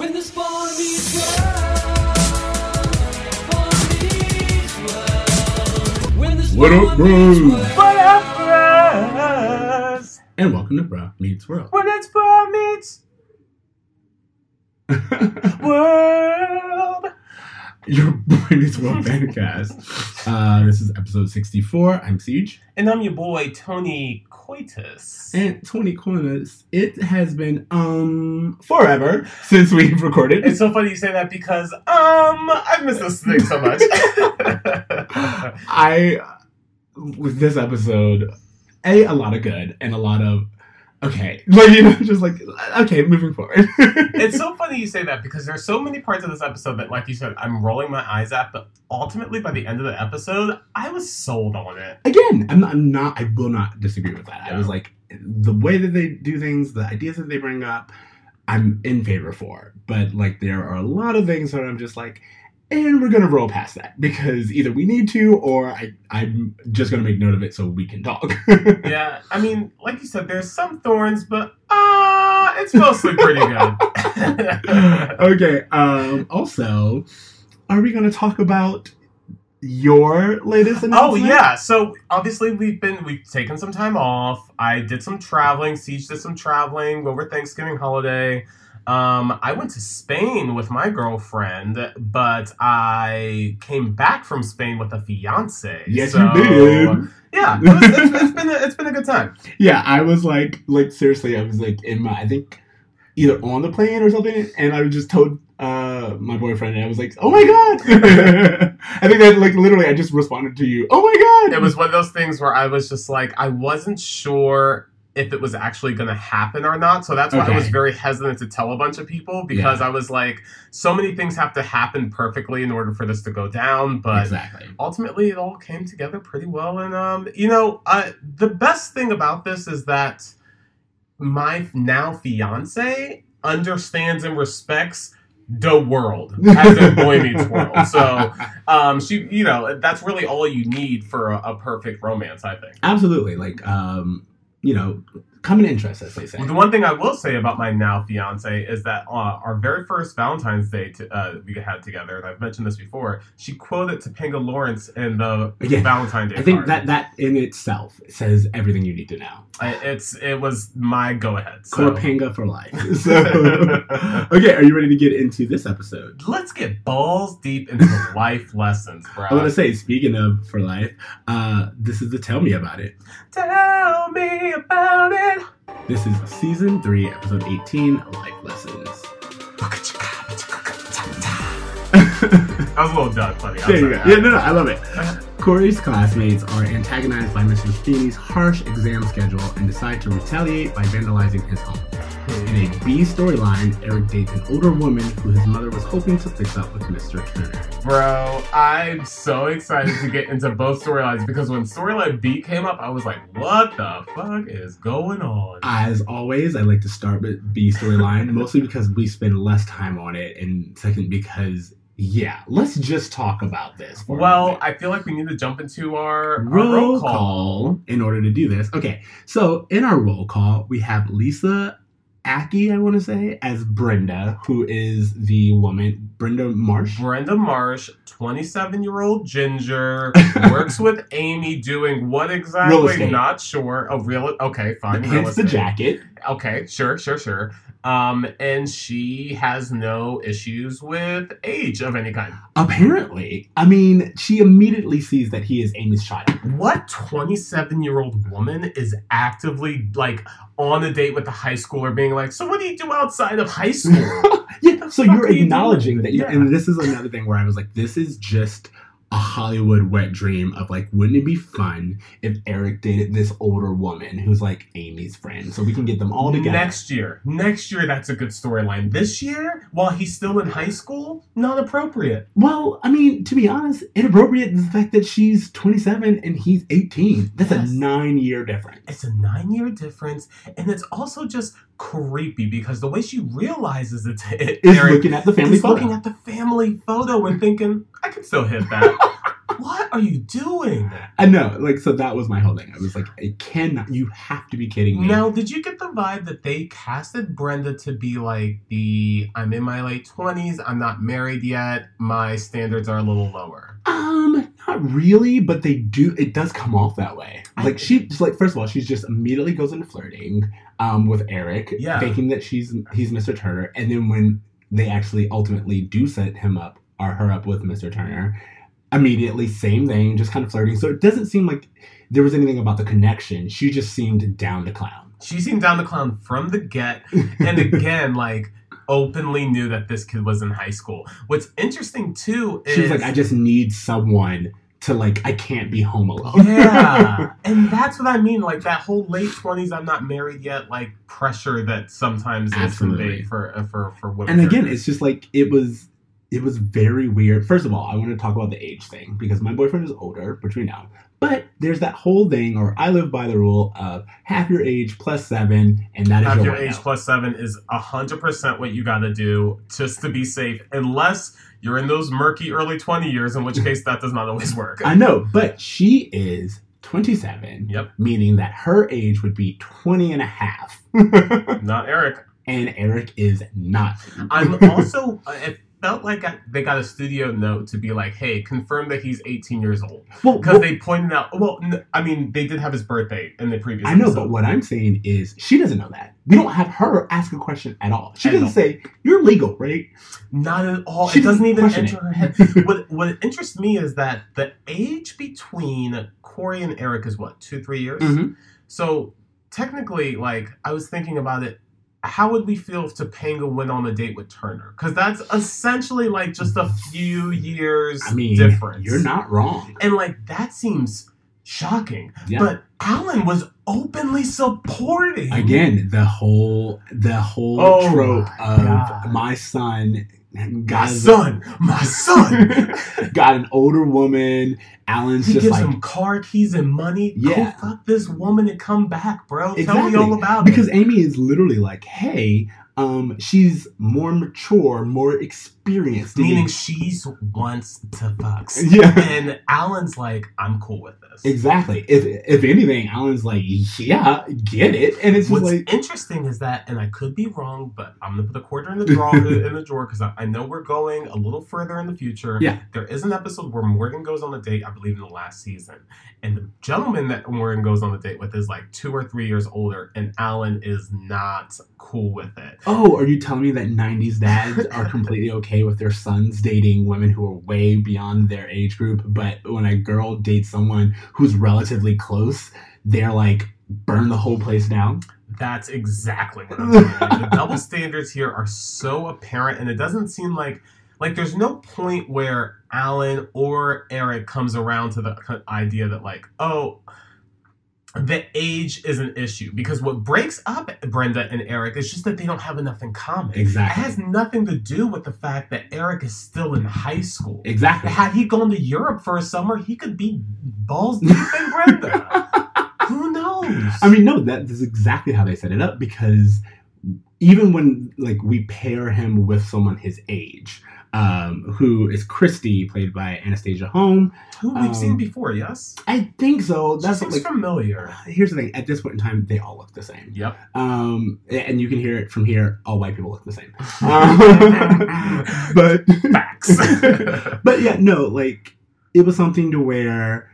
When the spawn meets world, spawn meets world. When the What up, bros? What up, bros? And welcome to Bruh Meets World. When it's bro meets world. Your Boy Meets World fancast. Uh, this is episode 64. I'm Ceej. And I'm your boy, Tony Coitus. And Tony Coitus, it has been um forever since we've recorded. It's so funny you say that because, um, I've missed this thing so much. I with this episode, a a lot of good and a lot of okay, like you know, just like okay, moving forward. it's so funny you say that because there's so many parts of this episode that, like you said, I'm rolling my eyes at, but ultimately by the end of the episode, I was sold on it. again, I'm not, I'm not, I will not disagree with that. I was like, the way that they do things, the ideas that they bring up, I'm in favor for. But like, there are a lot of things that I'm just like, and we're gonna roll past that because either we need to, or I, I'm just gonna make note of it so we can talk. Yeah, I mean, like you said, there's some thorns, but uh it's mostly pretty good. okay. Um. Also, are we gonna talk about your latest? Announcement? Oh yeah, so obviously we've been we've taken some time off. I did some traveling. Ceej did some traveling over Thanksgiving holiday. Um, I went to Spain with my girlfriend, but I came back from Spain with a fiance. Yes, so, you did. Yeah, it was, it's, it's been a, it's been a good time. Yeah, I was like, like seriously, I was like in my, I think either on the plane or something, and I just told uh my boyfriend, and I was like, oh my god. I think that like literally, I just responded to you, oh my god. It was one of those things where I was just like, I wasn't sure if it was actually going to happen or not. So that's why I was very hesitant to tell a bunch of people because Yeah. I was like, so many things have to happen perfectly in order for this to go down. But exactly. ultimately, it all came together pretty well. And, um, you know, uh, the best thing about this is that my now fiance understands and respects the world as in Boy Meets World. So, um, she, you know, that's really all you need for a, a perfect romance, I think. absolutely, like um, you know, common interest, as they say. Well, the one thing I will say about my now fiance is that uh, our very first Valentine's Day to, uh, we had together, and I've mentioned this before, she quoted Topanga Lawrence in the Yeah. Valentine's Day. I think card. that that in itself says everything you need to know. I, it's it was my go ahead. So. Corpanga for life. So, okay, are you ready to get into this episode? Let's get balls deep into life lessons, bro. I want to say, speaking of for life, uh, this is the Tell Me About It. Tell me about it. This is season three, episode 18, Life Lessons. That was a little dud funny. There you go. Yeah, no, no, I love it. Corey's classmates are antagonized by Mr. Feeney's harsh exam schedule and decide to retaliate by vandalizing his home. In a B storyline, Eric dates an older woman who his mother was hoping to fix up with Mr. Turner. Bro, I'm so excited to get into both storylines because when storyline B came up, I was like, what the fuck is going on? As always, I like to start with B storyline, mostly because we spend less time on it, and second because, yeah, let's just talk about this. Well. I feel like we need to jump into our, our roll call in order to do this. Okay, so in our roll call, we have Lisa Akey, I want to say, as Brenda, who is the woman, Brenda Marsh. Brenda Marsh, 27 year old ginger, works with Amy doing what exactly? Not sure. Oh, real? Okay, fine. Hence the jacket. Okay, sure, sure, sure. Um, and she has no issues with age of any kind. Apparently, I mean, she immediately sees that he is Amy's child. What 27 year old woman is actively like on a date with a high schooler being like, so what do you do outside of high school? yeah, so you're are you acknowledging that, you Yeah. and this is another thing where I was like, this is just a Hollywood wet dream of like, wouldn't it be fun if Eric dated this older woman who's like Amy's friend, so we can get them all together. Next year. Next year, that's a good storyline. This year, while he's still in high school, not appropriate. Well, I mean, to be honest, inappropriate is the fact that she's 27 and he's 18. That's Yes. a nine year difference. It's a nine year difference, and it's also just creepy because the way she realizes it's it, Is looking at the family photo. looking at the family photo and thinking, I can still hit that. what are you doing? I know, like, so that was my whole thing. I was like, I cannot, you have to be kidding me. Now, did you get the vibe that they casted Brenda to be like the I'm in my late 20s, I'm not married yet, my standards are a little lower? Um, not really, but they do. It does come off that way. Like she, like first of all, she just immediately goes into flirting, um, with Eric, Yeah. thinking that she's he's Mr. Turner, and then when they actually ultimately do set him up or her up with Mr. Turner, immediately same thing, just kind of flirting. So it doesn't seem like there was anything about the connection. She just seemed down to clown. She seemed down the clown from the get, and again, like openly knew that this kid was in high school. What's interesting too is She was like, I just need someone to like. I can't be home alone. yeah, and that's what I mean. Like that whole late twenties, I'm not married yet. Like pressure that sometimes is Absolutely. conveyed for uh, for for women. and again, it's just like it was. It was very weird. First of all, I want to talk about the age thing because my boyfriend is older, which we know. But there's that whole thing, or I live by the rule of half your age plus seven, and that is half your, your age plus seven is hundred percent what you got to do just to be safe, unless you're in those murky early twenty years, in which case that does not always work. I know, but she is 27, Yep. meaning that her age would be 20 and a half. Not Eric. and Eric is not. I'm also. uh, It felt like I, they got a studio note to be like, "Hey, confirm that he's 18 years old," well, because well, they pointed out. Well, n- I mean, they did have his birthday in the previous. I know, episode. but what I'm saying is she doesn't know that. We don't have her ask a question at all. She doesn't say, You're legal, right? Not at all. She it doesn't even enter it. her head. what what interests me is that the age between Corey and Eric is what two three years. Mhm. So technically, like I was thinking about it. How would we feel if Topanga went on a date with Turner? Because that's essentially like just a few years I mean, difference. you're not wrong. and like that seems shocking. Yeah. But Alan was openly supporting. Again, the whole the whole Oh trope my of God. my son got son, my son. got an older woman. Alan's He just gives like him car keys and money. Yeah. Go fuck this woman and come back, bro. Tell me all about because it. Amy is literally like, hey, um, she's more mature, more experienced. Meaning she's wants to fuck. yeah, And Alan's like, I'm cool with this. exactly. If if anything, Alan's like, yeah, get it, and it's just What's like, interesting is that, and I could be wrong, but I'm gonna put a quarter in the drawer in the drawer because I, I know we're going a little further in the future. Yeah. there is an episode where Morgan goes on a date, I believe, in the last season, and the gentleman that Morgan goes on the date with is like two or three years older, and Alan is not cool with it. Oh, are you telling me that '90s dads are completely okay with their sons dating women who are way beyond their age group, but when a girl dates someone who's relatively close, they're like, burn the whole place down? That's exactly what I'm saying. the double standards here are so apparent, and it doesn't seem like like there's no point where Alan or Eric comes around to the idea that like, oh, the age is an issue because what breaks up Brenda and Eric is just that they don't have enough in common. Exactly. It has nothing to do with the fact that Eric is still in high school. Exactly. Had he gone to Europe for a summer, he could be balls deep in Brenda. Who knows? I mean, no, that is exactly how they set it up because even when like we pair him with someone his age, um, who is Christy, played by Anastasia Horne, who we've um, seen before, yes. I think so. That That's seems like. familiar. Here's the thing. At this point in time, they all look the same. Yep. Um, and you can hear it from here. All white people look the same. Um, but Facts. but yeah, no, like it was something to where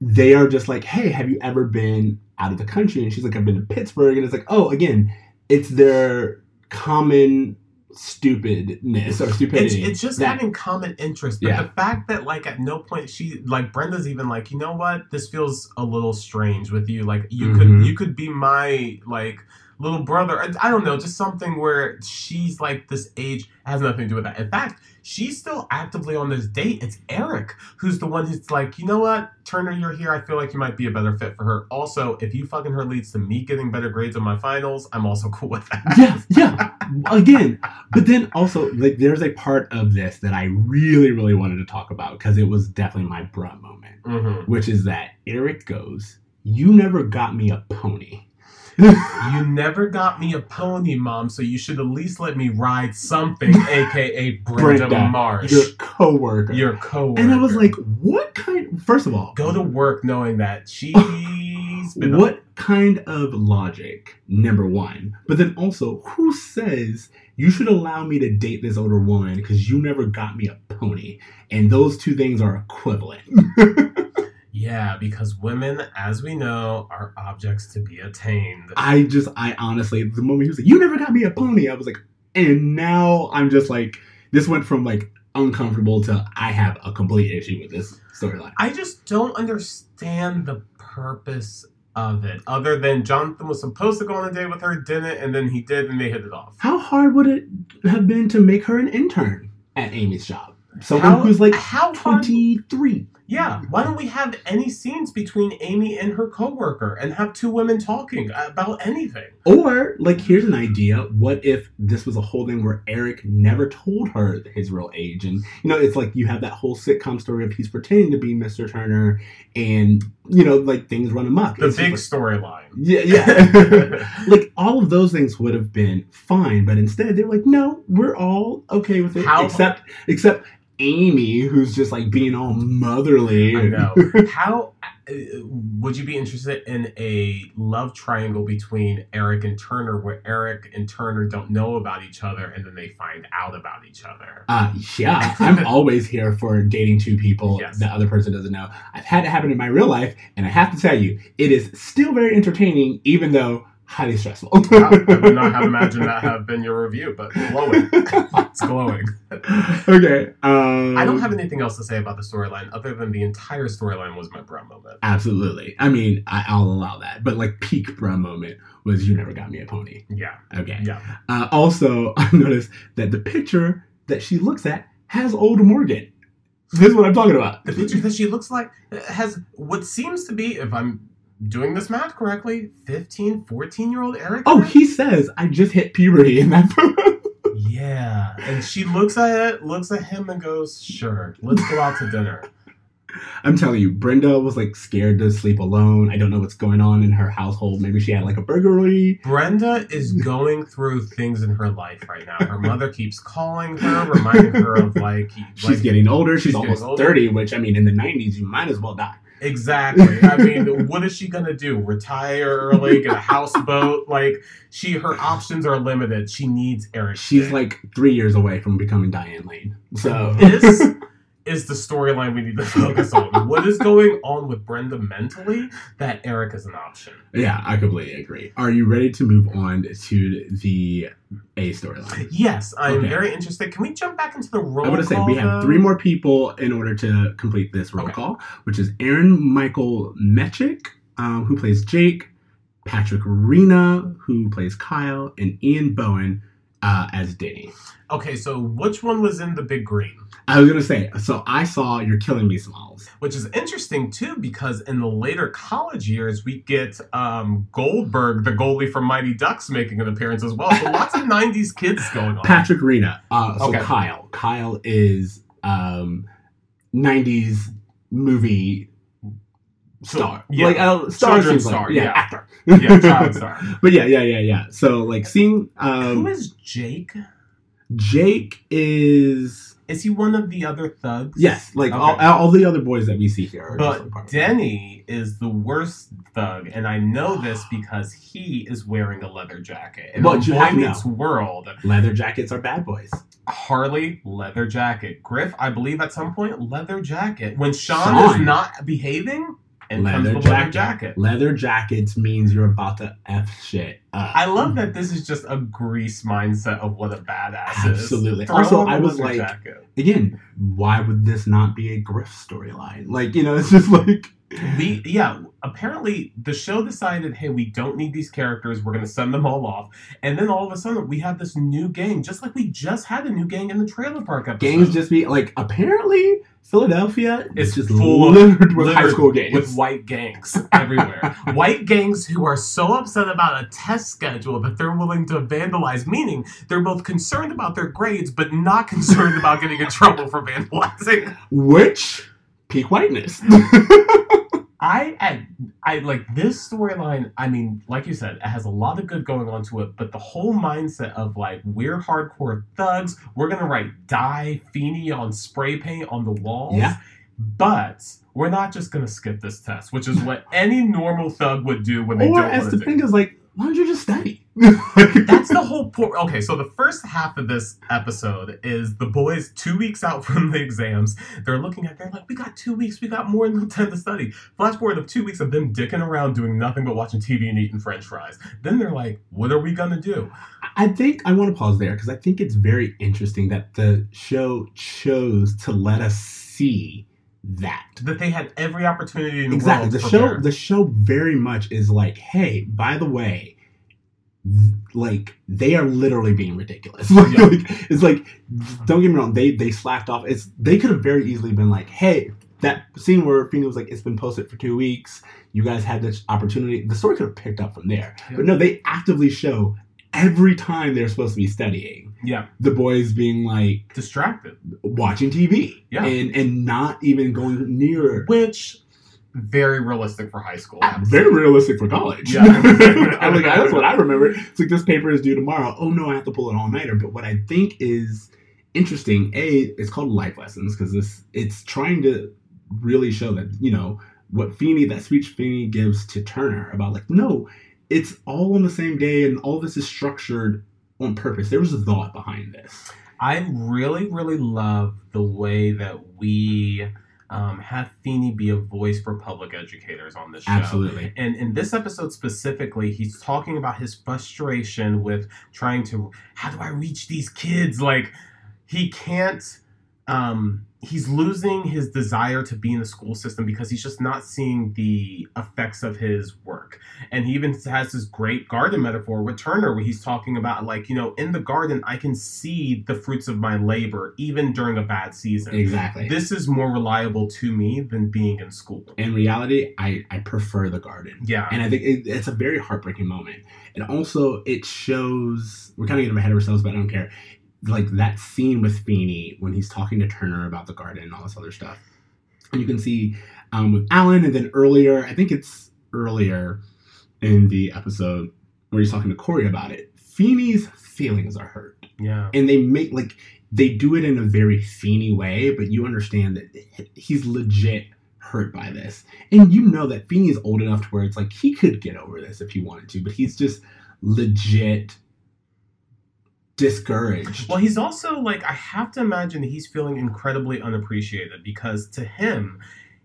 they are just like, hey, have you ever been out of the country? And she's like, I've been to Pittsburgh, and it's like, oh, again, it's their common stupidness or stupidity. it's just that- having common interest, but Yeah. the fact that like at no point she like Brenda's even like, you know what, this feels a little strange with you. Like you Mhm. could you could be my like little brother. I, I don't know, just something where she's like this age has nothing to do with that. In fact, she's still actively on this date. It's Eric who's the one who's like, you know what, Turner, you're here. I feel like you might be a better fit for her. Also, if you fucking her leads to me getting better grades on my finals, I'm also cool with that. yeah, yeah. Again, but then also like there's a part of this that I really, really wanted to talk about because it was definitely my bruh moment, hmm which is that Eric goes, "You never got me a pony." You never got me a pony, mom, so you should at least let me ride something, aka Brenda, Brenda, Marsh, Your coworker. your co and I was like, what kind? First of all, go to work knowing that she's been what kind of logic? Number one, but then also, who says you should allow me to date this older woman because you never got me a pony? And those two things are equivalent. Yeah, because women, as we know, are objects to be attained. I just, I honestly, the moment he was like, "You never got me a pony," I was like, and now I'm just like, this went from like uncomfortable to I have a complete issue with this storyline. I just don't understand the purpose of it, other than Jonathan was supposed to go on a date with her, didn't, and then he did, and they hit it off. How hard would it have been to make her an intern at Amy's job? Someone How- who's like how hard- 23. Yeah, why don't we have any scenes between Amy and her coworker and have two women talking about anything? Or, like, here's an idea. What if this was a whole thing where Eric never told her his real age? And, you know, it's like you have that whole sitcom story of he's pretending to be Mr. Turner and, you know, like things run amok. The It's big just storyline. yeah, yeah. like, all of those things would have been fine, but instead they're like, no, we're all okay with it. How- Except, except Amy, who's just like being all motherly. I know. How uh, would you be interested in a love triangle between Eric and Turner, where Eric and Turner don't know about each other, and then they find out about each other? Uh, yeah, I'm always here for dating two people Yes. the other person doesn't know. I've had it happen in my real life, and I have to tell you, it is still very entertaining, even though highly stressful. Wow, I would not have imagined that have been your review, but glowing. It's glowing. okay. Um, I don't have anything else to say about the storyline other than the entire storyline was my bro moment. Absolutely. I mean, I, I'll allow that. But like peak bro moment was you never got me a pony. Yeah, Okay. yeah. Uh, also, I noticed that the picture that she looks at has old Morgan. This is what I'm talking about. The picture that she looks like has what seems to be, if I'm doing this math correctly, 15, 14 year old Eric. Oh, he says I just hit puberty in that. Yeah, and she looks at it, looks at him, and goes, "Sure, let's go out to dinner." I'm telling you, Brenda was like scared to sleep alone. I don't know what's going on in her household. Maybe she had like a burglary. Brenda is going through things in her life right now. Her mother keeps calling her, reminding her of like, She's like getting older. She's, she's almost older. 30, which I mean, in the 90s, you might as well die. Exactly. I mean, what is she gonna do? Retire early, get a houseboat? Like, she her options are limited. She needs Eric. She's like three years away from becoming Diane Lane. So this is the storyline we need to focus on. What is going on with Brenda mentally that Eric is an option? yeah, I completely agree. Are you ready to move on to the A storyline? Yes, I'm Okay. very interested. Can we jump back into the roll call? I want to say we have three more people in order to complete this roll Okay. call, which is Aaron Michael Metchik, um, who plays Jake, Patrick Renna, who plays Kyle, and Ian Bohen uh, as Denny. Okay, so which one was in the big green? I was gonna say, so I saw "You're Killing Me" Smalls. Which is interesting too, because in the later college years, we get um, Goldberg, the goalie from Mighty Ducks, making an appearance as well. So lots of '90s kids going on. Patrick Renna. Uh, so Okay. Kyle. Kyle is um, '90s movie star. Yeah. Like uh, star Children's seems like- star, yeah, yeah. actor. yeah, child star. But yeah, yeah, yeah, yeah. So like seeing um, Who is Jake? Jake is Is he one of the other thugs? yes, like all, Okay. all the other boys that we see here. Are like, But of. Denny is the worst thug, and I know this because he is wearing a leather jacket. In Well, Boy Meets know. World, leather jackets are bad boys. Harley leather jacket. Griff, I believe at some point leather jacket. When Sean, Sean. is not behaving, and comes Leather the leather jacket. jacket. Leather jackets means you're about to f shit up. I love that this is just a grease mindset of what a badass is. Absolutely. Throw Also, I was like- jacket. Again, why would this not be a Griff storyline? Like, you know, it's just like we yeah apparently the show decided hey we don't need these characters. We're going to send them all off. And then all of a sudden we have this new gang just like we just had a new gang in the trailer park episode. Gangs just be like apparently Philadelphia It's is just full of- littered with high school gangs. with white gangs everywhere. White gangs who are so upset about a test schedule that they're willing to vandalize meaning they're both concerned about their grades but not concerned about getting in trouble for vandalizing. Which peak whiteness. I I, I like this storyline. I mean, like you said, it has a lot of good going on to it, but the whole mindset of like we're hardcore thugs, we're gonna write die Feeney on spray paint on the walls. Yeah. But we're not just gonna skip this test, which is what any normal thug would do when they or don't Or as the thing is like, why don't you just study? That's the whole point. Okay, so the first half of this episode is the boys two weeks out from the exams. They're looking at, they're like, we got two weeks, we got more than time to study. Flash forward of two weeks of them dicking around doing nothing but watching TV and eating French fries. Then they're like, what are we gonna do? I think I want to pause there because I think it's very interesting that the show chose to let us see that. That they had every opportunity in the Exactly. world The show the show very much is like, hey, by the way, th- like they are literally being ridiculous. Like, Yeah. like, it's like don't get me wrong, they they slacked off. It's they could have very easily been like, hey, that scene where Phoenix was like, it's been posted for two weeks. You guys had this opportunity. The story could have picked up from there. Yeah. But no, they actively show every time they're supposed to be studying, yeah, the boys being like distracted. watching TV. Yeah. And and not even going near Which very realistic for high school. Ah, very realistic for college. Yeah. I'm like, that's what I remember. It's like this paper is due tomorrow. Oh no, I have to pull an all nighter. But what I think is interesting, a, it's called life lessons because this it's trying to really show that you know what Feeney that speech Feeney gives to Turner about like no, it's all on the same day and all this is structured on purpose. There was a thought behind this. I really, really love the way that we um, have Feeney be a voice for public educators on this show. Absolutely. And in this episode specifically, he's talking about his frustration with trying to, how do I reach these kids? Like, he can't, um, he's losing his desire to be in the school system because he's just not seeing the effects of his work. And he even has this great garden metaphor with Turner where he's talking about, like, you know, in the garden, I can see the fruits of my labor even during a bad season. Exactly. This is more reliable to me than being in school. in reality, I, I prefer the garden. Yeah. And I think it, it's a very heartbreaking moment. And also, it shows we're kind of getting ahead of ourselves, but I don't care. Like that scene with Feeney when he's talking to Turner about the garden and all this other stuff. And you can see um, with Alan, and then earlier, I think it's earlier in the episode where he's talking to Corey about it. Feeney's feelings are hurt. Yeah. And they make, like, they do it in a very Feeney way, but you understand that he's legit hurt by this. And you know that Feeney is old enough to where it's like he could get over this if he wanted to, but he's just legit discouraged. Well, he's also like, I have to imagine that he's feeling incredibly unappreciated because to him,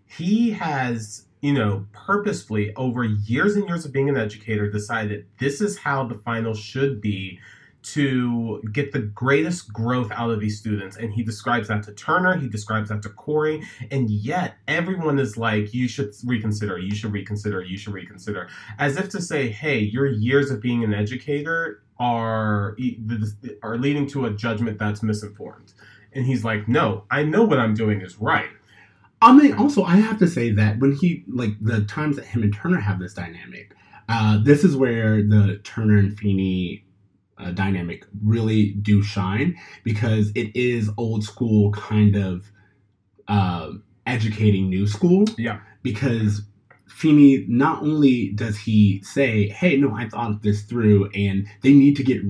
he has, you know, purposefully over years and years of being an educator decided this is how the final should be to get the greatest growth out of these students. And he describes that to Turner, he describes that to Corey, and yet everyone is like, you should reconsider, you should reconsider, you should reconsider. As if to say, hey, your years of being an educator are are leading to a judgment that's misinformed. And he's like, no, I know what I'm doing is right. I mean, also, I have to say that when he, like, the times that him and Turner have this dynamic, uh, this is where the Turner and Feeney uh, dynamic really do shine because it is old school kind of uh, educating new school. Yeah. Because Feeney, not only does he say, hey, no, I thought this through, and they need to get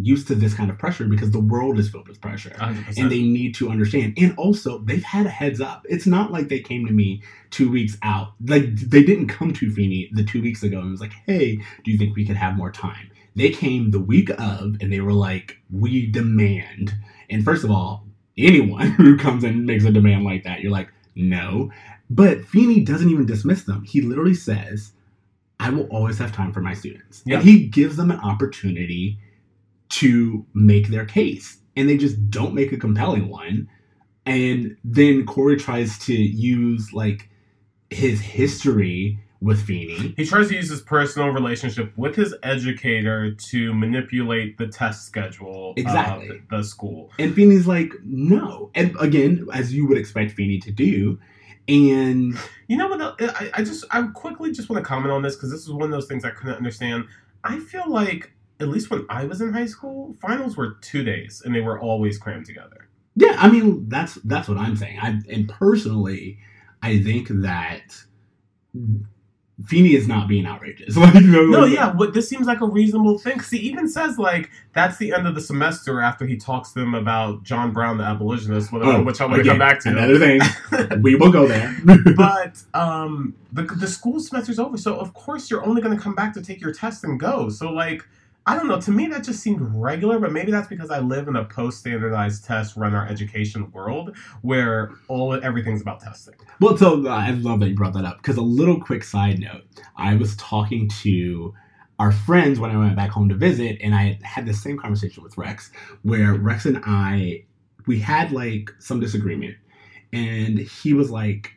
used to this kind of pressure because the world is filled with pressure 100%. and they need to understand. And also, they've had a heads up. It's not like they came to me two weeks out. Like they didn't come to Feeney the two weeks ago and was like, "Hey, do you think we could have more time?" They came the week of, and they were like, "We demand." And first of all, anyone who comes and makes a demand like that, you're like, "No." But Feeney doesn't even dismiss them. He literally says, "I will always have time for my students," Yeah. and he gives them an opportunity to make their case and they just don't make a compelling one and then corey tries to use like his history with Feeney. He tries to use his personal relationship with his educator to manipulate the test schedule Exactly. of the school. And Feeney's like, no. And again, as you would expect Feeney to do. And You know what? I, I just I quickly just want to comment on this because this is one of those things I couldn't understand. I feel like at least when I was in high school, finals were two days and they were always crammed together. yeah, I mean that's that's what I'm saying. I and personally, I think that Feeney is not being outrageous. Like, you know, No, like- yeah, what this seems like a reasonable thing. 'Cause he even says like that's the end of the semester after he talks to them about John Brown, the abolitionist, whatever, Oh, which I'm gonna again, come back to. Another thing, we will go there. but um, the the school semester's over, so of course you're only gonna come back to take your test and go. So like, I don't know. To me, that just seemed regular, but maybe that's because I live in a post-standardized test run our education world where all everything's about testing. Well, so uh, I love that you brought that up because a little quick side note: I was talking to our friends when I went back home to visit, and I had the same conversation with Rex, where Rex and I we had like some disagreement, and he was like,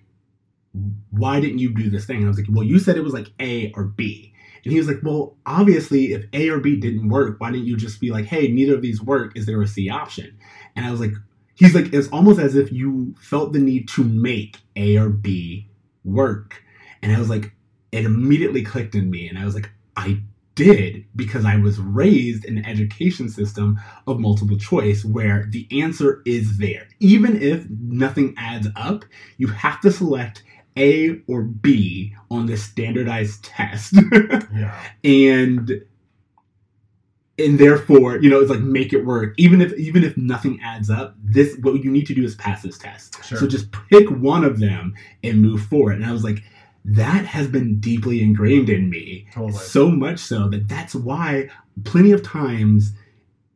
"Why didn't you do this thing?" And I was like, "Well, you said it was like A or B." And he was like, "Well, obviously, if A or B didn't work, why didn't you just be like, hey, neither of these work? Is there a C option?" And I was like, he's like it's almost as if you felt the need to make a or b work and i was like it immediately clicked in me and i was like i did because i was raised in an education system of multiple choice where the answer is there even if nothing adds up you have to select a or b on the standardized test Yeah. and and therefore you know it's like make it work even if even if nothing adds up this what you need to do is pass this test Sure. so just pick one of them and move forward and i was like that has been deeply ingrained in me Totally. so much so that that's why plenty of times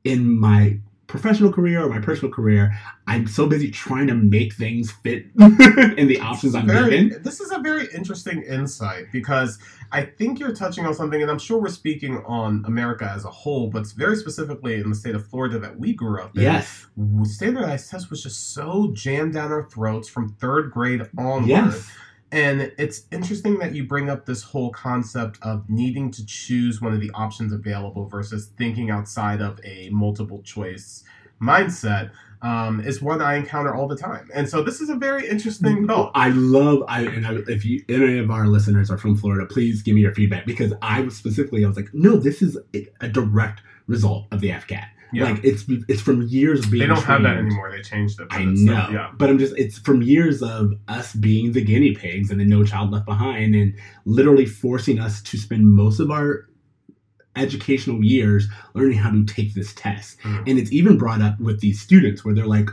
in my professional career or my personal career i'm so busy trying to make things fit in the options i'm very, given This is a very interesting insight because I think you're touching on something, and I'm sure we're speaking on America as a whole, but very specifically in the state of Florida that we grew up in. yes Standardized test was just so jammed down our throats from third grade onward. yes And it's interesting that you bring up this whole concept of needing to choose one of the options available versus thinking outside of a multiple choice mindset. Um, is one I encounter all the time, and so this is a very interesting thought. I love I and I, if you any of our listeners are from Florida, please give me your feedback because I was specifically I was like, no, this is a, a direct result of the FCAT. Yeah. Like it's it's from years of being. They don't have that anymore. They changed it. I know, still- yeah. but I'm just it's from years of us being the guinea pigs and the No Child Left Behind, and literally forcing us to spend most of our educational years learning how to take this test. Mhm. And it's even brought up with these students where they're like,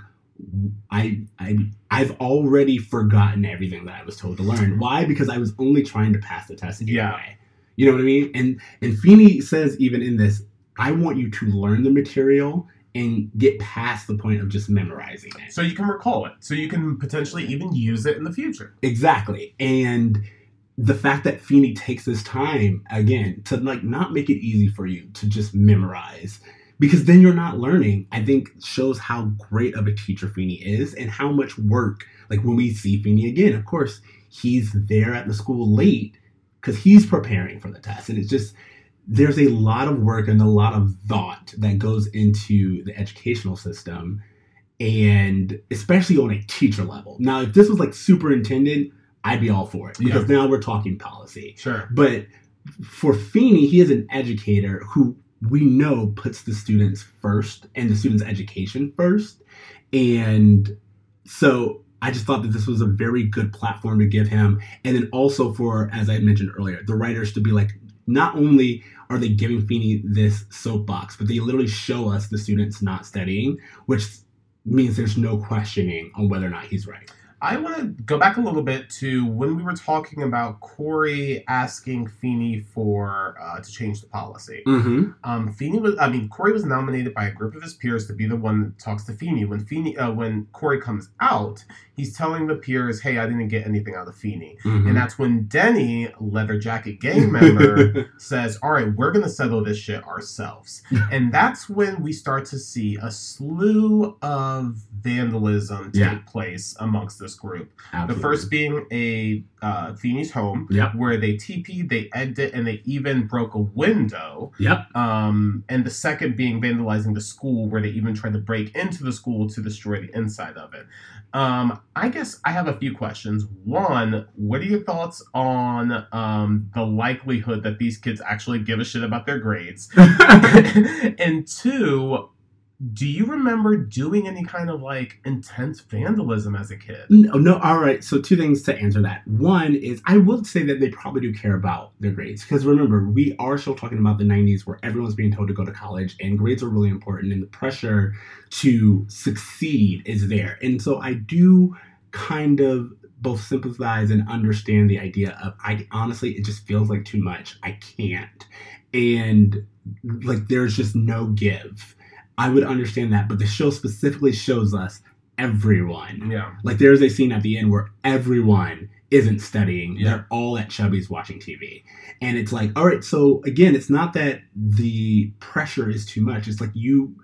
I, I, I've already forgotten everything that I was told to learn. Why? Because I was only trying to pass the test Yeah. You know what I mean? And and Feeney says even in this, I want you to learn the material and get past the point of just memorizing it. So you can recall it. So you can potentially even use it in the future. Exactly. And the fact that Feeney takes this time again to like not make it easy for you to just memorize because then you're not learning, I think shows how great of a teacher Feeney is and how much work like when we see Feeney again, of course, he's there at the school late because he's preparing for the test. And it's just there's a lot of work and a lot of thought that goes into the educational system and especially on a teacher level. Now, if this was like superintendent, I'd be all for it because now we're talking policy. Sure. But for Feeney, he is an educator who we know puts the students first and the students' education first. And so I just thought that this was a very good platform to give him. And then also for, as I mentioned earlier, the writers to be like, not only are they giving Feeney this soapbox, but they literally show us the students not studying, which means there's no questioning on whether or not he's right. I want to go back a little bit to when we were talking about Corey asking Feeney for uh, to change the policy. Mm-hmm. Um, Feeney was, I mean, Corey was nominated by a group of his peers to be the one that talks to Feeney. When Feeney, uh, when Corey comes out, he's telling the peers, "Hey, I didn't get anything out of Feeney," Mm-hmm. and that's when Denny, leather jacket gang member, says, "All right, we're gonna settle this shit ourselves." and that's when we start to see a slew of vandalism take Yeah. place amongst this group. The first being a uh, Feeney's home, Yep. where they TP'd, they egged it, and they even broke a window. Yep. Um, and the second being vandalizing the school, where they even tried to break into the school to destroy the inside of it. Um, I guess I have a few questions. One, what are your thoughts on um, the likelihood that these kids actually give a shit about their grades? and two, do you remember doing any kind of like intense vandalism as a kid? No, oh, no, all right. So two things to answer that. One is I will say that they probably do care about their grades because remember we are still talking about the '90s where everyone's being told to go to college and grades are really important and the pressure to succeed is there. And so I do kind of both sympathize and understand the idea of I honestly it just feels like too much. I can't, and like there's just no give. I would understand that, but the show specifically shows us everyone. Yeah. Like there's a scene at the end where everyone isn't studying. Yeah. They're all at Chubby's watching TV. And it's like, all right, so again, it's not that the pressure is too much. It's like you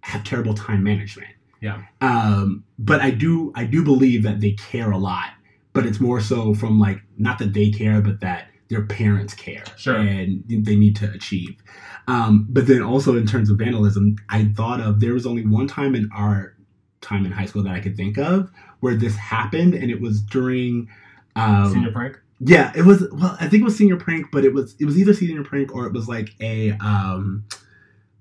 have terrible time management. Yeah. Um, but I do I do believe that they care a lot. But it's more so from like not that they care, but that their parents care. Sure. And they need to achieve. Um, but then also in terms of vandalism, I thought of there was only one time in our time in high school that I could think of where this happened, and it was during. Um, Senior prank? yeah, it was. Well, I think it was senior prank, but it was it was either senior prank or it was like a um,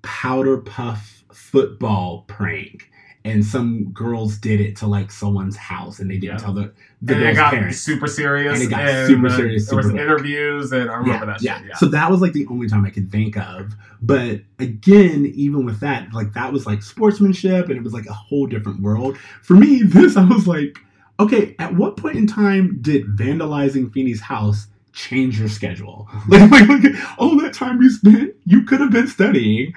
powder puff football prank, and some girls did it to like someone's house, and they didn't Yeah. tell the the and it got parents. super serious. And it got super uh, serious There was super interviews, and I remember yeah, that yeah. Yeah. So that was like the only time I could think of. But again, even with that, like that was like sportsmanship and it was like a whole different world. For me, this I was like, okay, at what point in time did vandalizing Feeney's house change your schedule? Like, like, like all that time you spent, you could have been studying.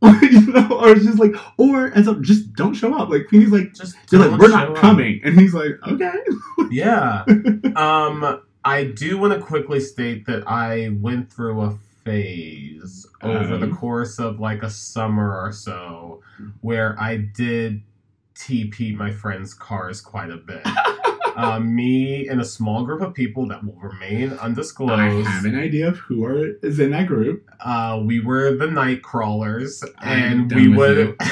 you know, or it's just like, or as a, just don't show up. Like Feeney's like, just they're like, we're not up. coming, and he's like, okay. Yeah. um, I do want to quickly state that I went through a phase over the Um. course of like a summer or so where I did TP my friends' cars quite a bit. uh, me and a small group of people that will remain undisclosed. I have an idea of who are is in that group. Uh, we were the night crawlers, and we would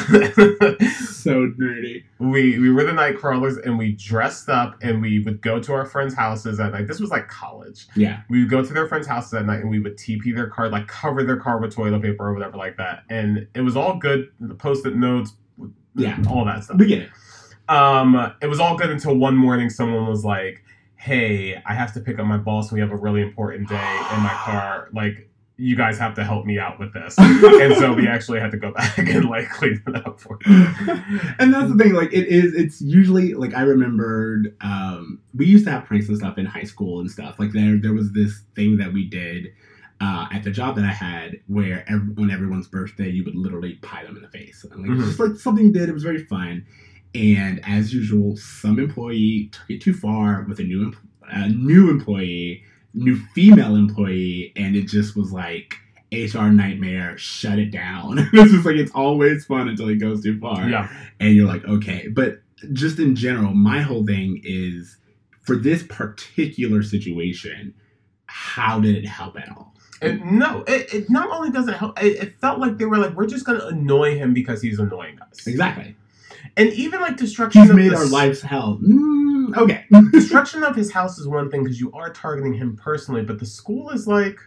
So nerdy. we we were the night crawlers, and we dressed up, and we would go to our friends' houses at night. This was like college. Yeah. We would go to their friends' houses at night, and we would TP their car, like cover their car with toilet paper or whatever like that, and it was all good. The post-it notes, Yeah. all that stuff. We get it. Um, it was all good until one morning someone was like, "Hey, I have to pick up my boss, and we have a really important day in my car. Like, you guys have to help me out with this." and so we actually had to go back and like clean it up for him. and that's the thing, like it is it's usually like I remembered um we used to have pranks and stuff in high school and stuff. Like there there was this thing that we did uh, at the job that I had, where ev- on everyone's birthday, you would literally pie them in the face, and like Mhm. just like something did. It was very fun, and as usual, some employee took it too far with a new a new employee, new female employee, and it just was like HR nightmare. Shut it down. it's just like it's always fun until it goes too far Yeah, and you're like, okay. But just in general, my whole thing is for this particular situation, how did it help at all? and no, it, it not only doesn't help. It, it felt like they were like, "We're just gonna annoy him because he's annoying us." Exactly. And even like destruction. He's of made the our lives hell. Mm, okay. destruction of his house is one thing because you are targeting him personally, but the school is like,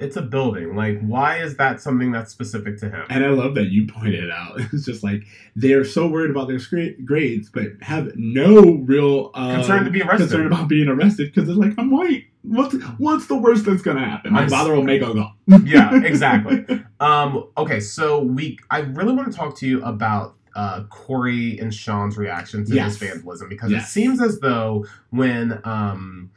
it's a building. Like, why is that something that's specific to him? and I love that you pointed it out. It's just like they're so worried about their scra- grades, but have no real um, Concerned to be arrested. concern about being arrested because they're like, I'm white. What's what's the worst that's gonna happen? My I'm s- father will make a go. yeah, exactly. Um, okay, so we I really want to talk to you about uh, Corey and Sean's reaction to Yes. this vandalism because it seems as though when um,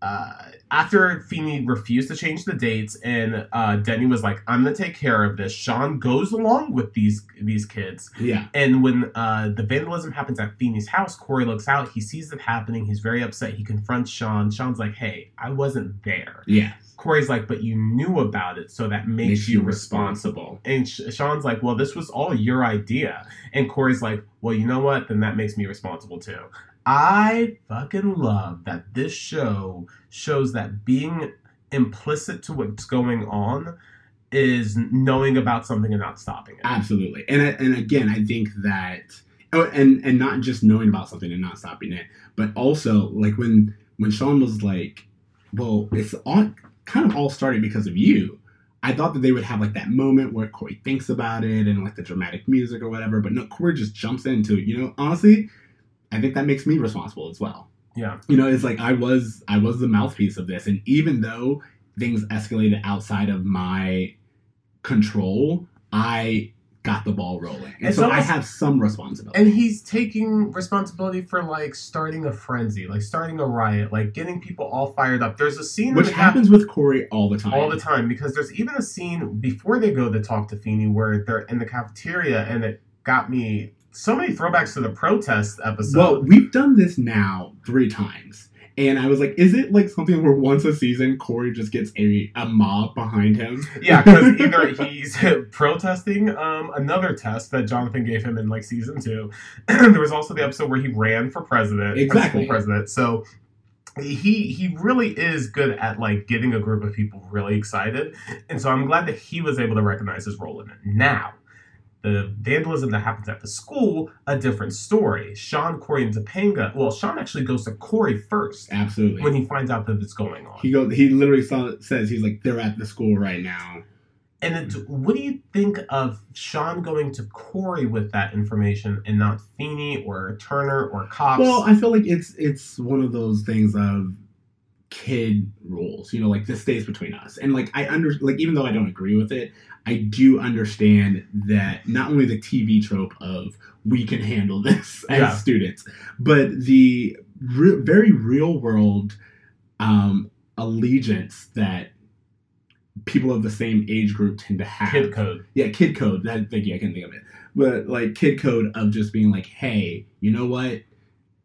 uh, after Feeney refused to change the dates and uh, Denny was like, "I'm gonna take care of this," Sean goes along with these these kids, yeah. and when uh, the vandalism happens at Feeney's house, Corey looks out. He sees it happening. He's very upset. He confronts Sean. Sean's like, "Hey, I wasn't there." Yeah. Corey's like, "But you knew about it, so that makes, Makes you you responsible." And Sh- Sean's like, "Well, this was all your idea." And Corey's like, "Well, you know what? Then that makes me responsible too." I fucking love that this show shows that being implicit to what's going on is knowing about something and not stopping it. Absolutely, and I- and again, I think that oh, and and not just knowing about something and not stopping it, but also like when when Sean was like, "Well, it's all kind of all started because of you." I thought that they would have like that moment where Corey thinks about it and like the dramatic music or whatever, but no, Corey just jumps into it. You know, honestly, I think that makes me responsible as well. Yeah. You know, it's like I was I was the mouthpiece of this, and even though things escalated outside of my control, I got the ball rolling, and It's so I have some responsibility. And he's taking responsibility for like starting a frenzy, like starting a riot, like getting people all fired up. There's a scene which cap- happens with Corey all the time. all the time because there's even a scene before they go to talk to Feeney where they're in the cafeteria and it got me so many throwbacks to the protest episode. well, we've done this now three times. And I was like, is it like something where once a season Corey just gets a, a mob behind him? yeah, because either he's protesting um, another test that Jonathan gave him in like season two. there was also the episode where he ran for president, Exactly. president. So he he really is good at like getting a group of people really excited, and so I'm glad that he was able to recognize his role in it. Now. The vandalism that happens at the school, a different story. Sean, Corey, and Topanga. Well, Sean actually goes to Corey first Absolutely. when he finds out that it's going on. he goes, he literally saw, says he's like, they're at the school right now. And what do you think of Sean going to Corey with that information and not Feeny or Turner or cops? Well, I feel like it's it's one of those things of kid rules. You know, like this stays between us. And like I under like even though I don't agree with it, I do understand that not only the TV trope of we can handle this as Yeah. students, but the re- very real world um, allegiance that people of the same age group tend to have. Kid code. Yeah, kid code. That thank you, I can think of it. But like kid code of just being like, hey, you know what?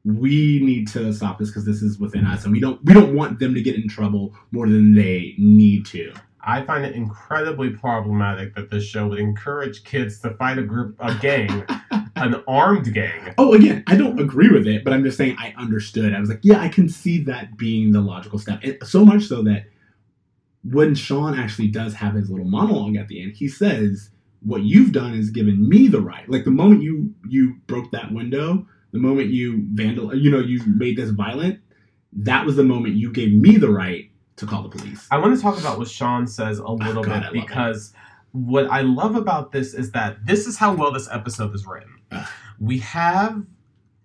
We need to stop this because this is within us, and we don't we don't want them to get in trouble more than they need to. I find it incredibly problematic that this show would encourage kids to fight a group, a gang, an armed gang. Oh, again, I don't agree with it, but I'm just saying I understood. I was like, yeah, I can see that being the logical step. And so much so that when Sean actually does have his little monologue at the end, he says, "What you've done is given me the right. Like the moment you you broke that window, the moment you vandal, you know, you made this violent, that was the moment you gave me the right to call the police." I want to talk about what Sean says a oh, little Oh, God, bit it. because what I love about this is that this is how well this episode is written. Ugh. We have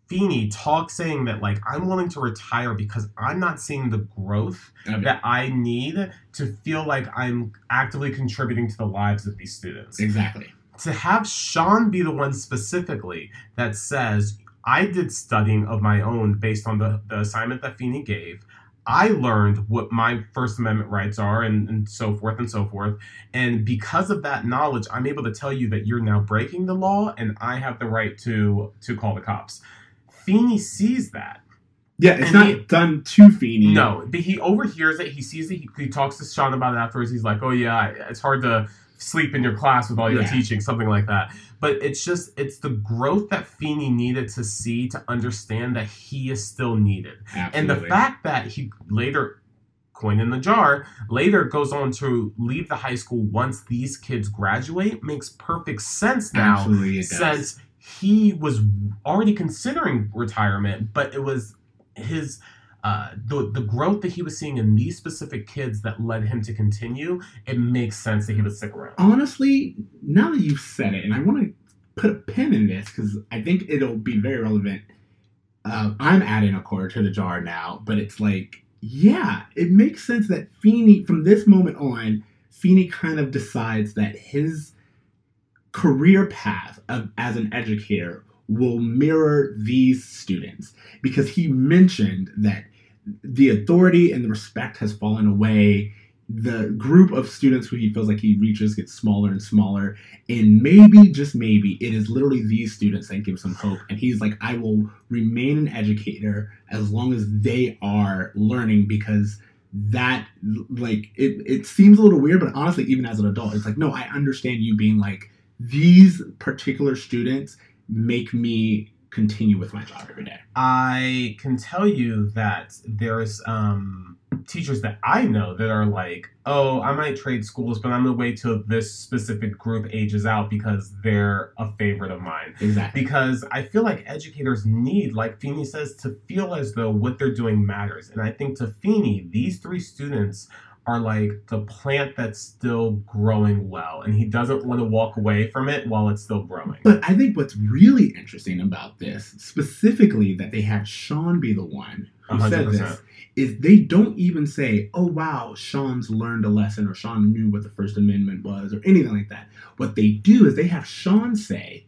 Feeny talk saying that like I'm willing to retire because I'm not seeing the growth mean, that I need to feel like I'm actively contributing to the lives of these students. exactly. To have Sean be the one specifically that says, I did studying of my own based on the, the assignment that Feeny gave. I learned what my First Amendment rights are and, and so forth and so forth. And because of that knowledge, I'm able to tell you that you're now breaking the law and I have the right to to call the cops. Feeny sees that. Yeah, it's And not he- done to Feeny. No, but he overhears it. He sees it. He, he talks to Sean about it afterwards. He's like, "Oh yeah, it's hard to sleep in your class with all your Yeah. teaching, something like that." But it's just it's the growth that Feeny needed to see to understand that he is still needed, Absolutely. and the fact that he later. Coin in the jar later goes on to leave the high school once these kids graduate makes perfect sense now Absolutely, since he was already considering retirement, but it was his uh, the the growth that he was seeing in these specific kids that led him to continue. It makes sense that he would stick around. honestly, now that you've said it, and I want to put a pin in this because I think it'll be very relevant. Uh, I'm adding a quarter to the jar now, but it's like, yeah, it makes sense that Feeny, from this moment on, Feeny kind of decides that his career path of, as an educator will mirror these students because he mentioned that the authority and the respect has fallen away. The group of students who he feels like he reaches gets smaller and smaller. And maybe just maybe it is literally these students that give him hope. And he's like i will remain an educator as long as they are learning because that like it, it seems a little weird but honestly even as an adult it's like no i understand you being like these particular students make me continue with my job every day I can tell you that there's um, teachers that I know that are like, oh, I might trade schools, but I'm gonna wait till this specific group ages out because they're a favorite of mine. exactly because I feel like educators need, like Feeny says, to feel as though what they're doing matters. And I think to Feeny, these three students are like the plant that's still growing well, and he doesn't want to walk away from it while it's still growing. But I think what's really interesting about this, specifically that they had Sean be the one who said 100%. this, is they don't even say, oh, wow, Sean's learned a lesson or Sean knew what the First Amendment was or anything like that. What they do is they have Sean say,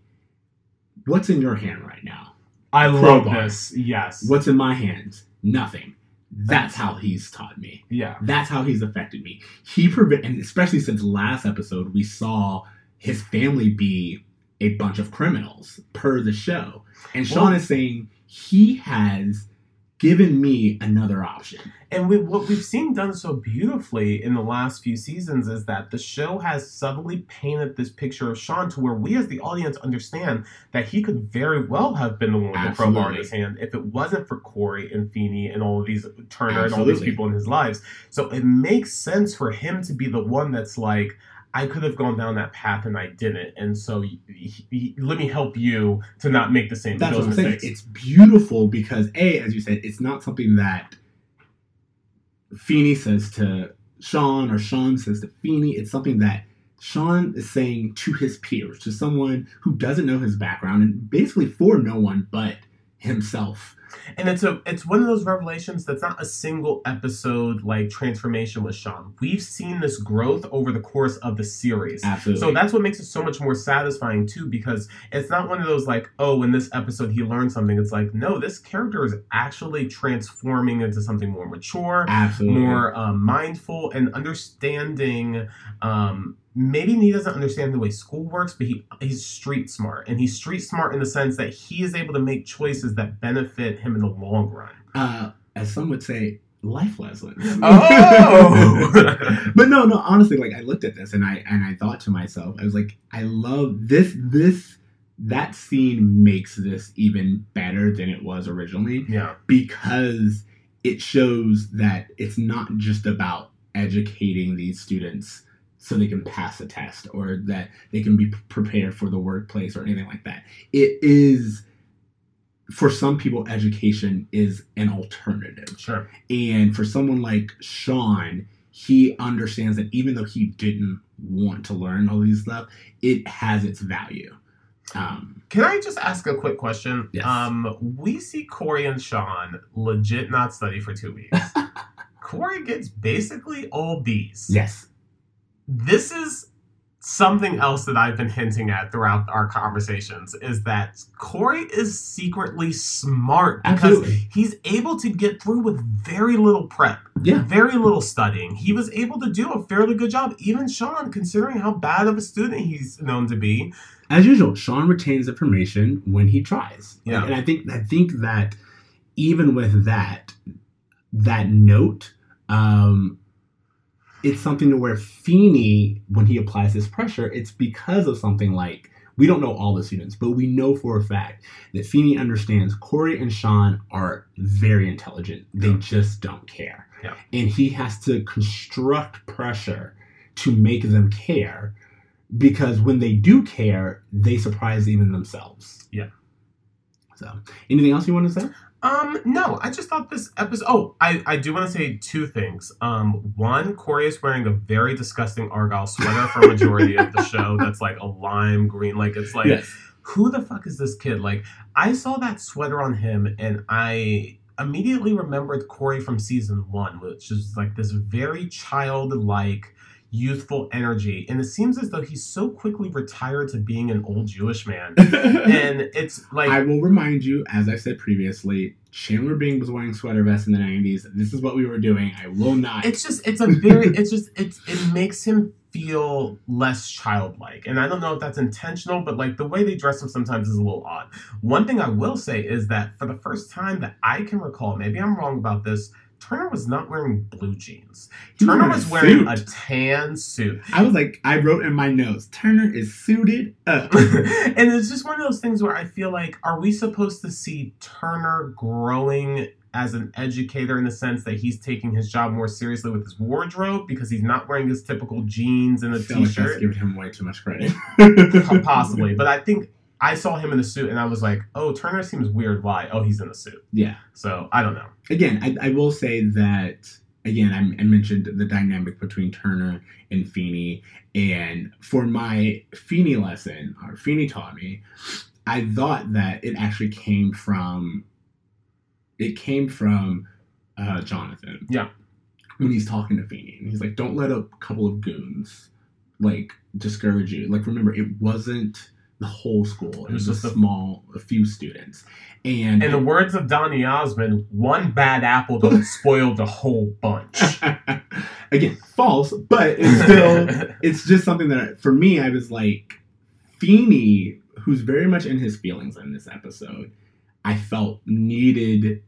what's in your hand right now? I love this. Yes. What's in my hands? Nothing. That's how he's taught me. Yeah. That's how he's affected me. He prevent, and especially since last episode, we saw his family be a bunch of criminals per the show, and Sean Well- is saying he has given me another option. And we, what we've seen done so beautifully in the last few seasons is that the show has subtly painted this picture of Sean to where we as the audience understand that he could very well have been the one with the crowbar in his hand if it wasn't for Corey and Feeny and all of these Turner and all these people in his lives. So it makes sense for him to be the one that's like, I could have gone down that path and I didn't, and so y- y- let me help you to not make the same That's those what I'm saying. It's beautiful because a, as you said, it's not something that Feeny says to Sean or Sean says to Feeny. It's something that Sean is saying to his peers, to someone who doesn't know his background, and basically for no one but himself. And it's a it's one of those revelations that's not a single episode like transformation with Sean. We've seen this growth over the course of the series. Absolutely. So that's what makes it so much more satisfying too, because it's not one of those like, oh, in this episode he learned something. It's like, no, this character is actually transforming into something more mature, absolutely more um, mindful, and understanding. Um, maybe he doesn't understand the way school works, but he he's street smart, and he's street smart in the sense that he is able to make choices that benefit him in the long run. uh, as some would say, life lessons. Oh! but no, no. Honestly, like I looked at this and I and I thought to myself, I was like, I love this. This that scene makes this even better than it was originally yeah, because it shows that it's not just about educating these students so they can pass a test or that they can be prepared for the workplace or anything like that. It is for some people education is an alternative. sure. And for someone like Sean, he understands that even though he didn't want to learn all these stuff, it has its value. Um, Can I just ask a quick question? Yes. Um, we see Corey and Sean legit not study for two weeks. Corey gets basically all B's. yes. This is something else that I've been hinting at throughout our conversations is that Corey is secretly smart because Absolutely. he's able to get through with very little prep, Yeah. very little studying. He was able to do a fairly good job. Even Sean, considering how bad of a student he's known to be. As usual, Sean retains information when he tries. Yeah. and I think I think that even with that, that note, um, it's something to where Feeny, when he applies this pressure, it's because of something like we don't know all the students, but we know for a fact that Feeny understands Corey and Sean are very intelligent. They just don't care. Yeah. And he has to construct pressure to make them care because when they do care, they surprise even themselves. Yeah. So, anything else you want to say? Um, no, I just thought this episode. Oh, I, I do want to say two things. Um, one, Corey is wearing a very disgusting Argyle sweater for a majority of the show. That's like a lime green. Like it's like yes. who the fuck is this kid? Like, I saw that sweater on him and I immediately remembered Corey from season one, which is like this very childlike, youthful energy. And it seems as though he's so quickly retired to being an old Jewish man. And it's like, I will remind you, as I said previously, Chandler Bing was wearing sweater vests in the 90s. This is what we were doing. I will not. it's just, it's a very, it's just, it's, it makes him feel less childlike. And I don't know if that's intentional, but like the way they dress him sometimes is a little odd. One thing I will say is that for the first time that I can recall, maybe I'm wrong about this, Turner was not wearing blue jeans. He Turner wearing a was wearing a tan suit. I was like, I wrote in my notes, Turner is suited up. and it's just one of those things where I feel like, are we supposed to see Turner growing as an educator in the sense that he's taking his job more seriously with his wardrobe because he's not wearing his typical jeans and a feel like that's t-shirt? giving him way too much credit. Possibly, but I think I saw him in the suit and I was like, oh, Turner seems weird. Why? Oh, he's in the suit. Yeah. So I don't know. Again, I, I will say that again, I, I mentioned the dynamic between Turner and Feeny, and for my Feeny lesson, or Feeny taught me, I thought that it actually came from, it came from uh, Jonathan. Yeah. When he's talking to Feeny, and he's like, "Don't let a couple of goons like discourage you." Like, remember, it wasn't the whole school; it, was just a a- small, a few students, and In the words of Donny Osmond, one bad apple don't spoil the whole bunch. again false but it's still it's just something that for me i was like Feeny, who's very much in his feelings in this episode i felt needed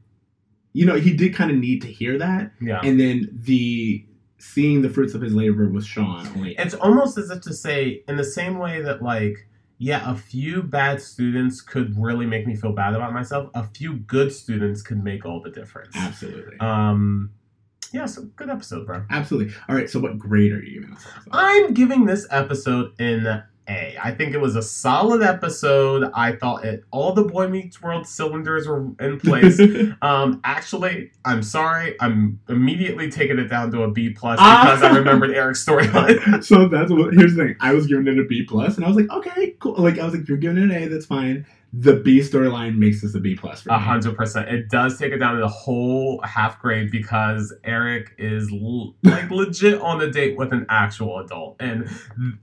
you know he did kind of need to hear that yeah. and then the seeing the fruits of his labor with sean only It's almost as if to say, in the same way that, like, yeah, a few bad students could really make me feel bad about myself, a few good students could make all the difference. absolutely Um, yeah, so good episode, bro. absolutely all right so what grade are you giving this episode? I'm giving this episode an A. I think it was a solid episode. I thought it all the Boy Meets World cylinders were in place. um, actually, I'm sorry. I'm immediately taking it down to a B plus Ah. because I remembered Eric's storyline. so that's what here's the thing. I was giving it a B plus, and I was like, okay, cool. Like I was like, you're giving it an A, that's fine. The B storyline makes this a B plus for me. A hundred percent. It does take it down to the whole half grade because Eric is l- like legit on a date with an actual adult. And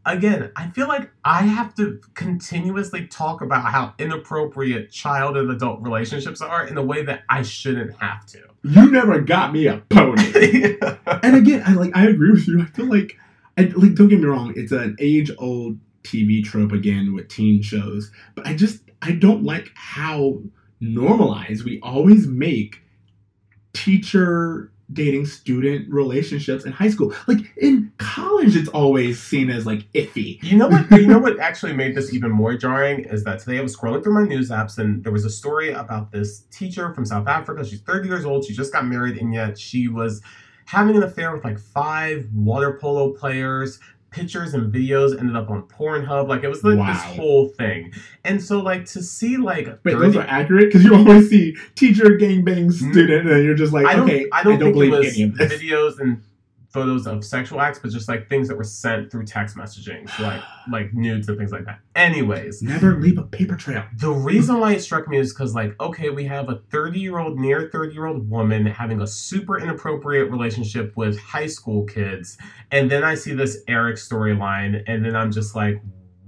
again, I feel like I have to continuously talk about how inappropriate child and adult relationships are in a way that I shouldn't have to. You never got me a pony. and again, I like I agree with you. I feel like, I, like don't get me wrong, it's an age old TV trope again with teen shows, but I just I don't like how normalized we always make teacher dating student relationships in high school. Like in college, it's always seen as like iffy. You know what? You know what actually made this even more jarring is that today I was scrolling through my news apps and there was a story about this teacher from South Africa. She's 30 years old. She just got married and yet she was having an affair with like five water polo players. Pictures and videos ended up on Pornhub. Like it was like this whole thing. And so like to see like Wait, 30 those are accurate because you always see teacher gangbang mm-hmm. student, and you're just like, I don't, okay, I don't, think it believe was any of this. videos and photos of sexual acts, but just like things that were sent through text messaging, so like like nudes and things like that. Anyways, Never leave a paper trail. the reason why it struck me is because like okay, we have a thirty year old, near thirty year old woman having a super inappropriate relationship with high school kids, and then I see this Eric storyline, and then I'm just like.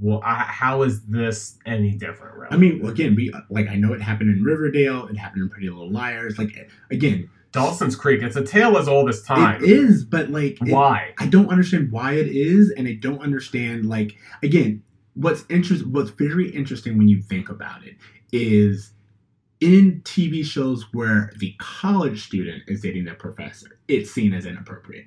Well, I, how is this any different? Really? I mean, again, we like I know it happened in Riverdale, it happened in Pretty Little Liars. Like again, Dawson's Creek. It's a tale as old as time. it is, but like it- Why? I don't understand why it is, and I don't understand like again, what's interest what's very interesting when you think about it is in TV shows where the college student is dating the professor, it's seen as inappropriate.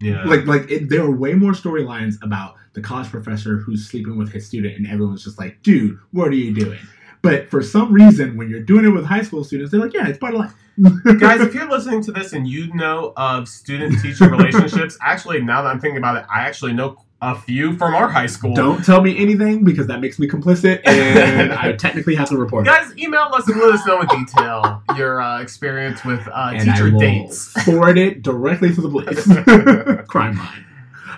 Yeah. Like like it, there are way more storylines about the college professor who's sleeping with his student, and everyone's just like, "Dude, what are you doing?" But for some reason, when you're doing it with high school students, they're like, "Yeah, it's part of life." Guys, if you're listening to this and you know of student teacher relationships, actually, now that I'm thinking about it, I actually know a few from our high school. don't tell me anything because that makes me complicit, and I technically have to report it. Guys, email us and let us know in detail your uh, experience with uh, and I teacher will dates. forward it directly to the police. Crime line.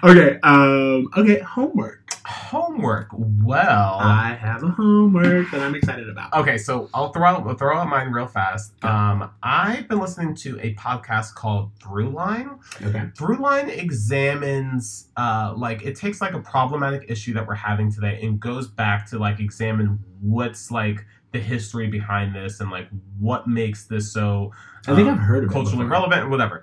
Okay. Um. Okay. Homework. Homework. Well, I have a homework that I'm excited about. Okay, so I'll throw out I'll throw out mine real fast. Um, I've been listening to a podcast called Throughline. Okay. Throughline examines, uh, like it takes like a problematic issue that we're having today and goes back to like examine what's like the history behind this and like what makes this so I think um, I've heard of culturally relevant whatever.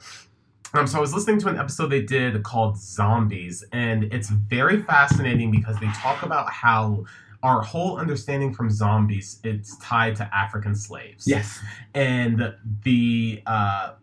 Um, so I was listening to an episode they did called Zombies, and it's very fascinating because they talk about how our whole understanding from zombies it's tied to African slaves. Yes. and the uh,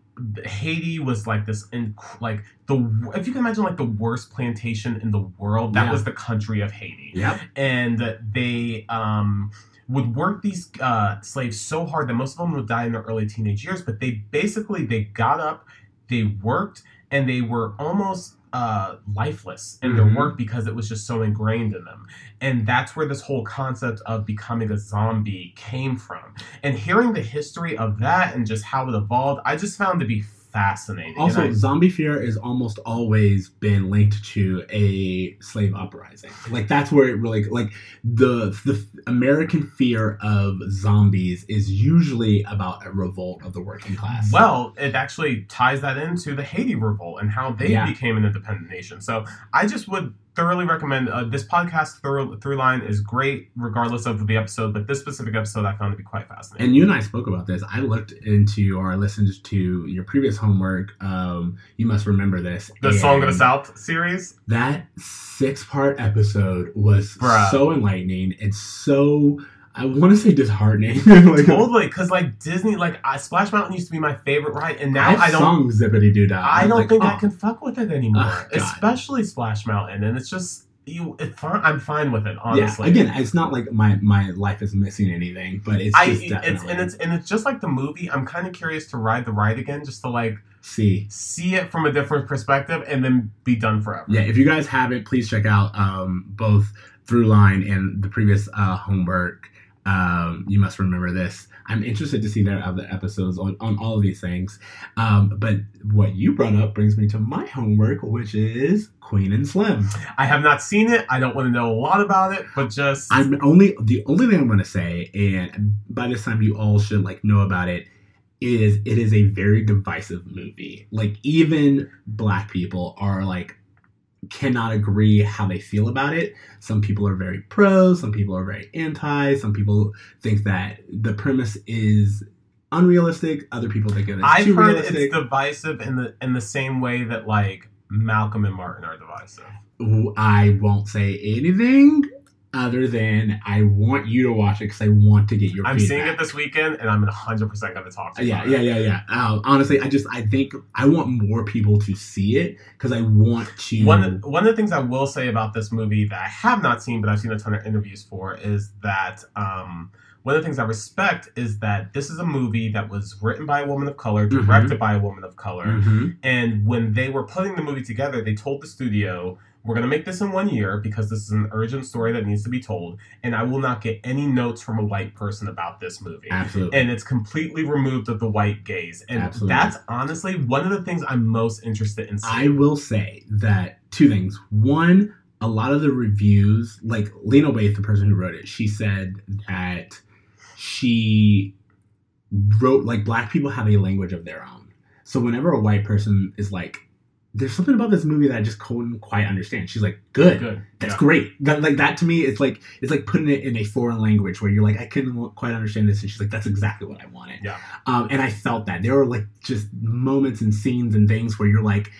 Haiti was like this, inc- like the if you can imagine like the worst plantation in the world, that Yeah. was the country of Haiti Yep. and they um, would work these uh, slaves so hard that most of them would die in their early teenage years. But they basically they got up, they worked, and they were almost uh, lifeless in Mhm. their work because it was just so ingrained in them. And that's where this whole concept of becoming a zombie came from. And hearing the history of that and just how it evolved, I just found to be fascinating. Also, I- zombie fear has almost always been linked to a slave uprising. Like that's where it really like the the American fear of zombies is usually about a revolt of the working class. Well, it actually ties that into the Haiti revolt and how they Yeah. became an independent nation. So I just would thoroughly recommend uh, this podcast. Through, through line is great, regardless of the episode. But this specific episode, I found to be quite fascinating. and you and I spoke about this. I looked into or listened to your previous homework. Um, you must remember this. the Song of the South series. That six part episode was Bruh. so enlightening and so I want to say disheartening. like, Totally, because like Disney, like I, Splash Mountain used to be my favorite ride, and now I've I don't. sung Zippity Doo Dah. I don't like, think I oh. can fuck with it anymore, Oh, especially Splash Mountain. And it's just you. It I'm fine with it, honestly. Yeah, again, it's not like my my life is missing anything, but it's I just it's and it's and it's just like the movie. I'm kind of curious to ride the ride again, just to like see. see it from a different perspective, and then be done forever. Yeah, if you guys haven't, please check out um, both Throughline and the previous uh, homework. Um, you must remember this. I'm interested to see their other episodes on, on all of these things. Um, but what you brought up brings me to my homework, which is Queen and Slim. I have not seen it. I don't want to know a lot about it, but just I'm only the only thing I'm going to say, and by this time you all should like know about it. Is it is a very divisive movie. Like even black people are like cannot agree how they feel about it. Some people are very pro, some people are very anti, some people think that the premise is unrealistic, other people think it is I've too heard realistic. it's divisive in the in the same way that like Malcolm and Martin are divisive. I won't say anything other than I want you to watch it because I want to get your I'm feedback. seeing it this weekend, and I'm 100 percent going to talk to you. Yeah, yeah, it. yeah, yeah. Um, honestly, I just I think I want more people to see it because I want to. One one of the things I will say about this movie that I have not seen, but I've seen a ton of interviews for, is that um, one of the things I respect is that this is a movie that was written by a woman of color, Mhm. directed by a woman of color, Mhm. and when they were putting the movie together, they told the studio. We're going to make this in one year because this is an urgent story that needs to be told, and I will not get any notes from a white person about this movie. Absolutely. and it's completely removed of the white gaze. And Absolutely. that's honestly one of the things I'm most interested in I will say that two things. One, a lot of the reviews, like Lena Waithe, the person who wrote it, she said that she wrote like black people have a language of their own. So whenever a white person is like, "There's something about this movie that I just couldn't quite understand," she's like, "Good, Good. that's Yeah. great." That like that to me, it's like it's like putting it in a foreign language where you're like, "I couldn't quite understand this," and she's like, "That's exactly what I wanted." Yeah. Um, and I felt that there were like just moments and scenes and things where you're like,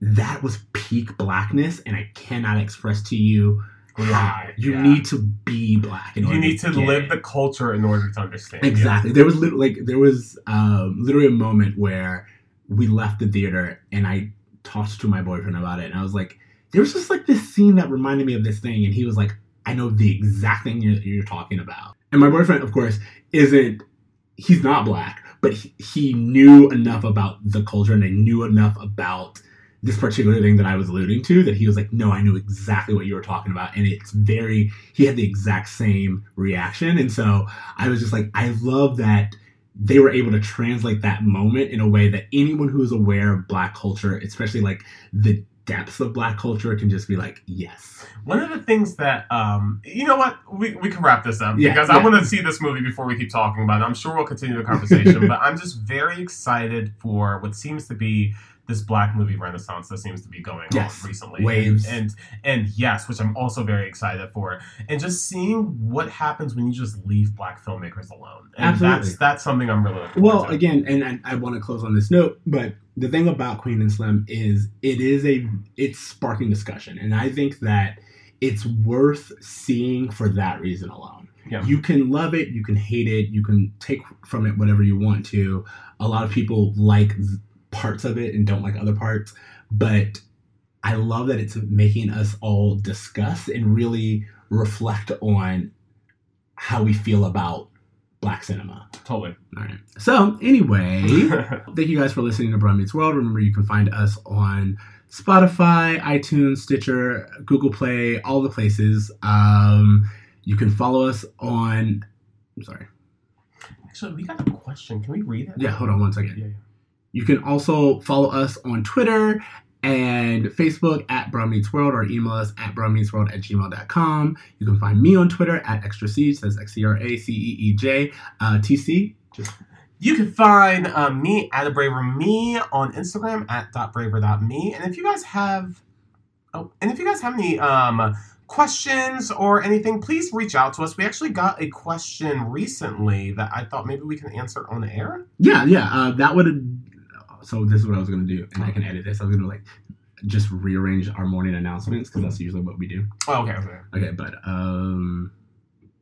that was peak blackness, and I cannot express to you Right, you yeah. need to be black. You need to get live it. the culture in order to understand. exactly. There was like there was um, literally a moment where we left the theater, and I talked to my boyfriend about it, and I was like, there was just like this scene that reminded me of this thing, and he was like, I know the exact thing you're, you're talking about. And my boyfriend, of course, isn't he's not black, but he, he knew enough about the culture and he knew enough about this particular thing that I was alluding to that he was like, no, I knew exactly what you were talking about. And it's very, he had the exact same reaction. And so I was just like, I love that they were able to translate that moment in a way that anyone who is aware of black culture, especially like the depths of black culture, can just be like, yes. One of the things that, um, you know what, we, we can wrap this up Yeah, because I want to see this movie before we keep talking about it. I'm sure we'll continue the conversation, but I'm just very excited for what seems to be this black movie renaissance that seems to be going Yes, on recently. waves. And, and and yes, which I'm also very excited for. And just seeing what happens when you just leave black filmmakers alone. And Absolutely. that's that's something I'm really looking Well, to. again, and, and I want to close on this note, but the thing about Queen and Slim is it is a it's sparking discussion, and I think that it's worth seeing for that reason alone. Yeah. You can love it, you can hate it, you can take from it whatever you want to. A lot of people like parts of it and don't like other parts, but I love that it's making us all discuss and really reflect on how we feel about black cinema. Totally. All right. So, anyway, thank you guys for listening to Bruh Meets World. Remember, you can find us on Spotify, iTunes, Stitcher, Google Play, all the places. Um, you can follow us on. I'm sorry. Actually, we got a question. Can we read it? Yeah, hold on one second. Yeah, yeah. You can also follow us on Twitter and Facebook at Bruh Meets World or email us at bruhmeetsworld at gmail.com. You can find me on Twitter at Extra Ceej, that's X E R A C E E J. Uh, TC, just You can find uh, me at a braver me on Instagram at .braver.me. And if you guys have oh, and if you guys have any um questions or anything, please reach out to us. We actually got a question recently that I thought maybe we can answer on air. Yeah, yeah. Uh, that would. So this is what I was gonna do, and I can edit this. I was gonna like just rearrange our morning announcements because that's usually what we do. Oh, okay, okay. Okay, but um,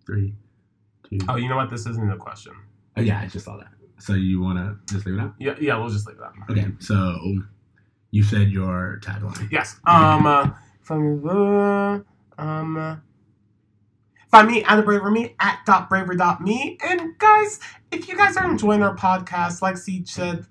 three, two. Oh, you know what? This isn't a question. Oh, yeah, I just saw that. So you wanna just leave it out? Yeah, yeah, we'll just leave it out. Okay, so you said your tagline. Yes. Um. Uh, from the um. uh, Find me at a braver me at dot braver dot me. And guys, if you guys are enjoying our podcast, like Ceej said,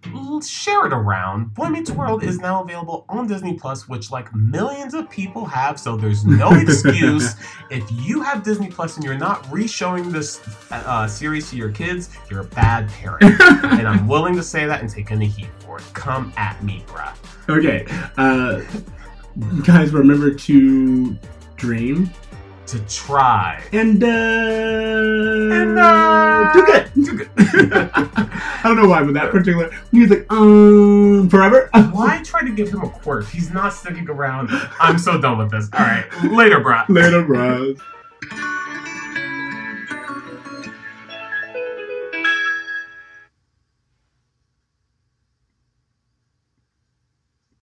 share it around. Boy Meets World is now available on Disney Plus, which like millions of people have. So there's no excuse if you have Disney Plus and you're not re-showing this uh, series to your kids, you're a bad parent. and I'm willing to say that and take any heat for it. Come at me, bruh. Okay, uh, guys, remember to dream To try. and uh, And, uh, do good. Do good. I don't know why, but that particular music, um, forever. Why try to give him a quirk? He's not sticking around. I'm so done with this. All right, later, bro. Later, bros.